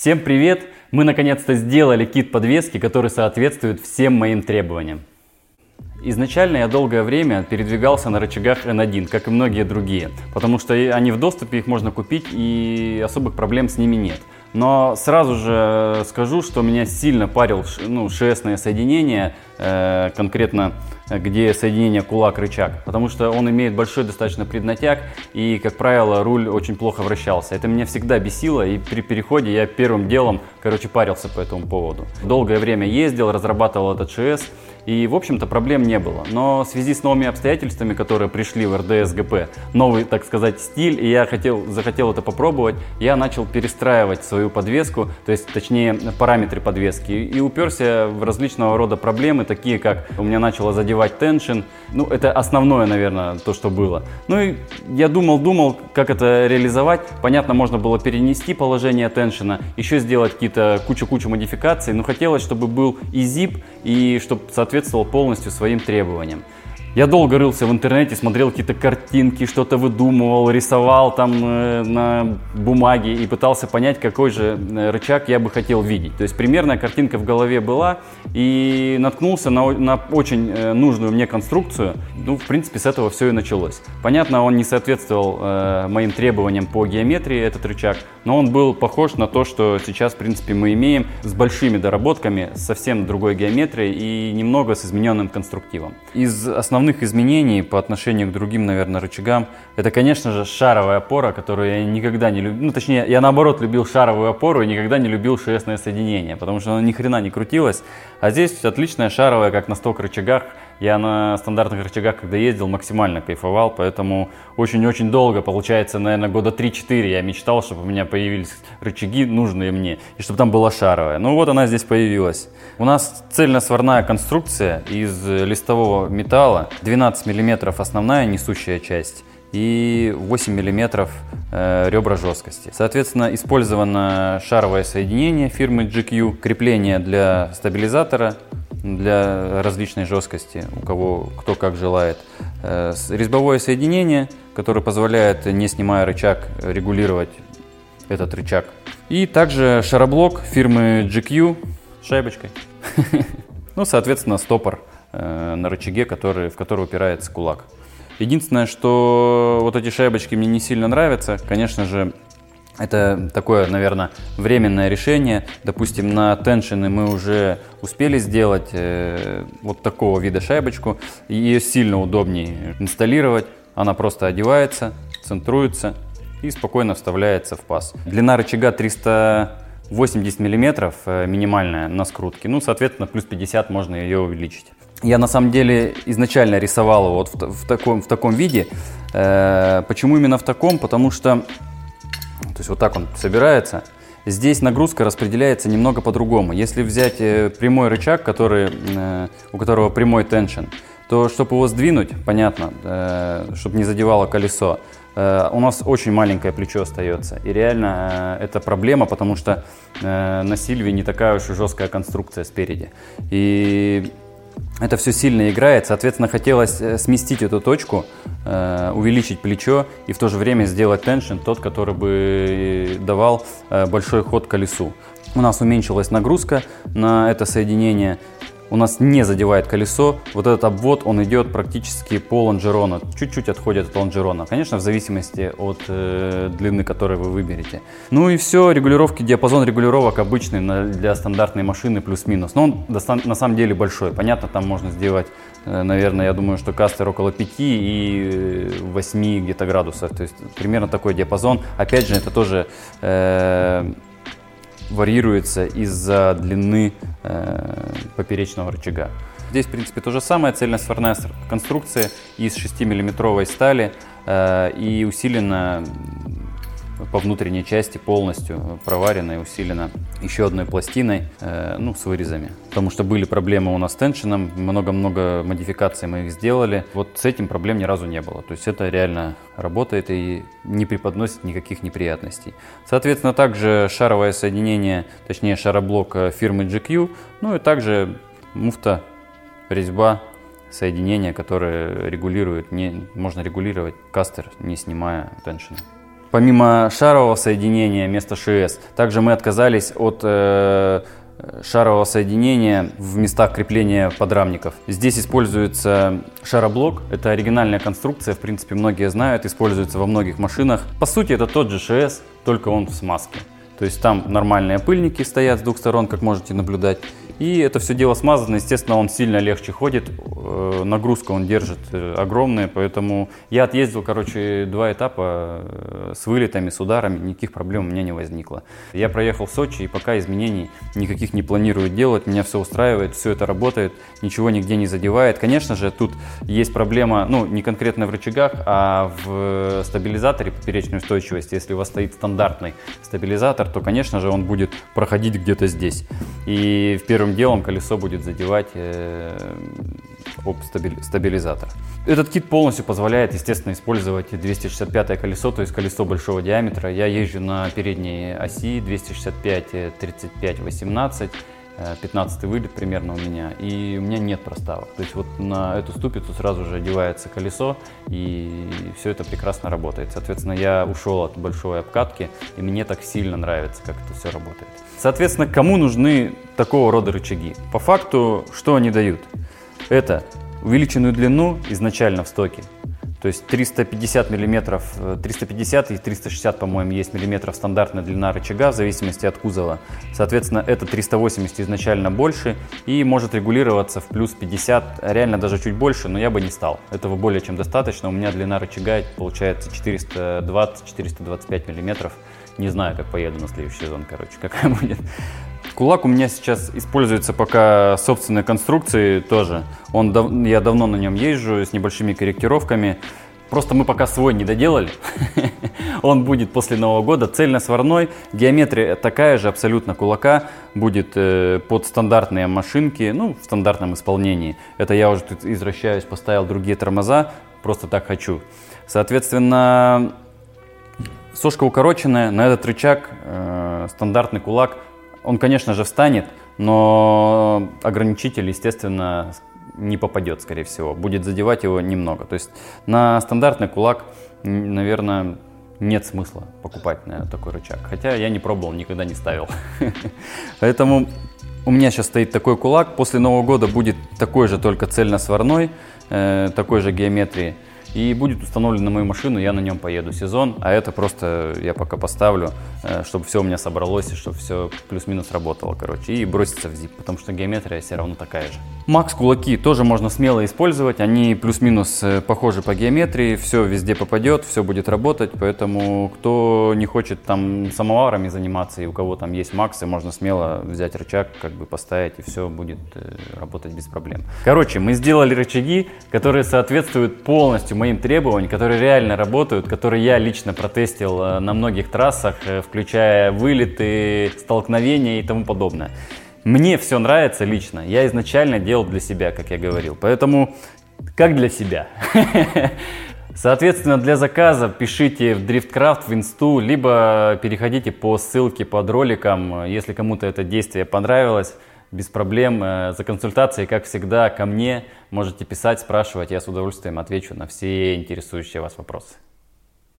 Всем привет! Мы наконец-то сделали кит подвески, который соответствует всем моим требованиям. Изначально я долгое время передвигался на рычагах N1, как и многие другие, потому что они в доступе, их можно купить и особых проблем с ними нет. Но сразу же скажу, что меня сильно парил ну, шесное соединение, э, конкретно где соединение кулак-рычаг, потому что он имеет большой достаточно преднатяг и, как правило, руль очень плохо вращался. Это меня всегда бесило, и при переходе я первым делом, короче, парился по этому поводу. Долгое время ездил, разрабатывал этот ШС, и, в общем-то, проблем не было. Но в связи с новыми обстоятельствами, которые пришли в РДС ГП, новый, так сказать, стиль, и я хотел, захотел это попробовать, я начал перестраивать свою подвеску, то есть, точнее, параметры подвески, и уперся в различного рода проблемы, такие как у меня начало задевать теншн, ну, это основное, наверное, то, что было. Ну, и я думал-думал, как это реализовать. Понятно, можно было перенести положение теншена, еще сделать какие-то кучу-кучу модификаций, но хотелось, чтобы был и zip, и чтобы, соответственно, соответствовал полностью своим требованиям. Я долго рылся в интернете, смотрел какие-то картинки, что-то выдумывал, рисовал там э, на бумаге и пытался понять, какой же э, рычаг я бы хотел видеть. То есть примерная картинка в голове была и наткнулся на, на очень э, нужную мне конструкцию. Ну, в принципе, с этого все и началось. Понятно, он не соответствовал э, моим требованиям по геометрии, этот рычаг, но он был похож на то, что сейчас, в принципе, мы имеем с большими доработками, совсем другой геометрией и немного с измененным конструктивом. Из основных основных изменений по отношению к другим, наверное, рычагам, это, конечно же, шаровая опора, которую я никогда не любил. Ну, точнее, я наоборот любил шаровую опору и никогда не любил шестное соединение, потому что оно ни хрена не крутилось. А здесь отличная шаровая, как на сток рычагах. Я на стандартных рычагах, когда ездил, максимально кайфовал, поэтому очень-очень долго, получается, наверное, года 3-4 я мечтал, чтобы у меня появились рычаги, нужные мне, и чтобы там была шаровая. Ну вот она здесь появилась. У нас цельно-сварная конструкция из листового металла, 12 мм основная несущая часть, и 8 мм э, ребра жесткости. Соответственно, использовано шаровое соединение фирмы GQ, крепление для стабилизатора, для различной жесткости, у кого кто как желает. Э, резьбовое соединение, которое позволяет, не снимая рычаг, регулировать этот рычаг. И также шароблок фирмы GQ с шайбочкой. Ну, соответственно, стопор э, на рычаге, который, в который упирается кулак. Единственное, что вот эти шайбочки мне не сильно нравятся. Конечно же, это такое, наверное, временное решение. Допустим, на теншины мы уже успели сделать э, вот такого вида шайбочку. Ее сильно удобнее инсталлировать. Она просто одевается, центруется и спокойно вставляется в паз. Длина рычага 380 мм э, минимальная на скрутке. Ну, соответственно, плюс 50 можно ее увеличить. Я на самом деле изначально рисовал его вот в, в, таком, в таком виде. Э, почему именно в таком? Потому что то есть вот так он собирается. Здесь нагрузка распределяется немного по-другому. Если взять э, прямой рычаг, который, э, у которого прямой теншн, то чтобы его сдвинуть, понятно, э, чтобы не задевало колесо, у нас очень маленькое плечо остается. И реально это проблема, потому что на Сильве не такая уж и жесткая конструкция спереди. И это все сильно играет, соответственно, хотелось э, сместить эту точку, э, увеличить плечо и в то же время сделать теншн, тот, который бы давал э, большой ход колесу. У нас уменьшилась нагрузка на это соединение, у нас не задевает колесо. Вот этот обвод, он идет практически по лонжерона, чуть-чуть отходит от лонжерона. Конечно, в зависимости от э, длины, которую вы выберете. Ну и все, регулировки, диапазон регулировок обычный на, для стандартной машины плюс-минус. Но он на самом деле большой. Понятно, там можно сделать, э, наверное, я думаю, что кастер около 5 и 8 где-то градусов. То есть примерно такой диапазон. Опять же, это тоже... Э, варьируется из-за длины э, поперечного рычага. Здесь, в принципе, то же самое, цельносварная конструкция из 6-миллиметровой стали э, и усилена по внутренней части полностью проварена и усилена еще одной пластиной, э, ну, с вырезами. Потому что были проблемы у нас с теншином, много-много модификаций мы их сделали. Вот с этим проблем ни разу не было. То есть это реально работает и не преподносит никаких неприятностей. Соответственно, также шаровое соединение, точнее шароблок э, фирмы GQ, ну и также муфта, резьба, соединение, которое регулирует, не, можно регулировать кастер, не снимая теншина. Помимо шарового соединения вместо ШС, также мы отказались от э, шарового соединения в местах крепления подрамников. Здесь используется шароблок. Это оригинальная конструкция, в принципе, многие знают, используется во многих машинах. По сути, это тот же ШС, только он в смазке. То есть там нормальные пыльники стоят с двух сторон, как можете наблюдать. И это все дело смазано, естественно, он сильно легче ходит, э, нагрузка он держит э, огромная, поэтому я отъездил, короче, два этапа э, с вылетами, с ударами, никаких проблем у меня не возникло. Я проехал в Сочи, и пока изменений никаких не планирую делать, меня все устраивает, все это работает, ничего нигде не задевает. Конечно же, тут есть проблема, ну, не конкретно в рычагах, а в стабилизаторе поперечной устойчивости. Если у вас стоит стандартный стабилизатор, то, конечно же, он будет проходить где-то здесь. И в первом первым делом колесо будет задевать э, об стабилизатор. Этот кит полностью позволяет, естественно, использовать 265 колесо, то есть колесо большого диаметра. Я езжу на передней оси 265, 35, 18. 15 вылет примерно у меня, и у меня нет проставок. То есть вот на эту ступицу сразу же одевается колесо, и все это прекрасно работает. Соответственно, я ушел от большой обкатки, и мне так сильно нравится, как это все работает. Соответственно, кому нужны такого рода рычаги? По факту, что они дают? Это увеличенную длину изначально в стоке, то есть 350 миллиметров, 350 и 360, по-моему, есть миллиметров стандартная длина рычага в зависимости от кузова. Соответственно, это 380 изначально больше и может регулироваться в плюс 50, реально даже чуть больше, но я бы не стал. Этого более чем достаточно. У меня длина рычага получается 420-425 миллиметров. Не знаю, как поеду на следующий сезон, короче, какая будет. Кулак у меня сейчас используется пока собственной конструкции тоже. Он, дав... Я давно на нем езжу с небольшими корректировками. Просто мы пока свой не доделали. Он будет после Нового года цельно-сварной. Геометрия такая же абсолютно кулака. Будет э, под стандартные машинки, ну, в стандартном исполнении. Это я уже тут извращаюсь, поставил другие тормоза. Просто так хочу. Соответственно, сошка укороченная. На этот рычаг э, стандартный кулак он, конечно же, встанет, но ограничитель, естественно, не попадет, скорее всего. Будет задевать его немного. То есть на стандартный кулак, наверное, нет смысла покупать на такой рычаг. Хотя я не пробовал, никогда не ставил. Поэтому у меня сейчас стоит такой кулак. После Нового года будет такой же, только цельно-сварной, э, такой же геометрии и будет установлен на мою машину, я на нем поеду сезон, а это просто я пока поставлю, э, чтобы все у меня собралось и чтобы все плюс-минус работало, короче, и броситься в zip, потому что геометрия все равно такая же. Макс кулаки тоже можно смело использовать, они плюс-минус э, похожи по геометрии, все везде попадет, все будет работать, поэтому кто не хочет там самоварами заниматься и у кого там есть максы, можно смело взять рычаг, как бы поставить и все будет э, работать без проблем. Короче, мы сделали рычаги, которые соответствуют полностью моим требованиям, которые реально работают, которые я лично протестил э, на многих трассах, э, включая вылеты, столкновения и тому подобное. Мне все нравится лично. Я изначально делал для себя, как я говорил. Поэтому как для себя. Соответственно, для заказа пишите в DriftCraft в инсту, либо переходите по ссылке под роликом, если кому-то это действие понравилось без проблем. Э, за консультацией, как всегда, ко мне можете писать, спрашивать. Я с удовольствием отвечу на все интересующие вас вопросы.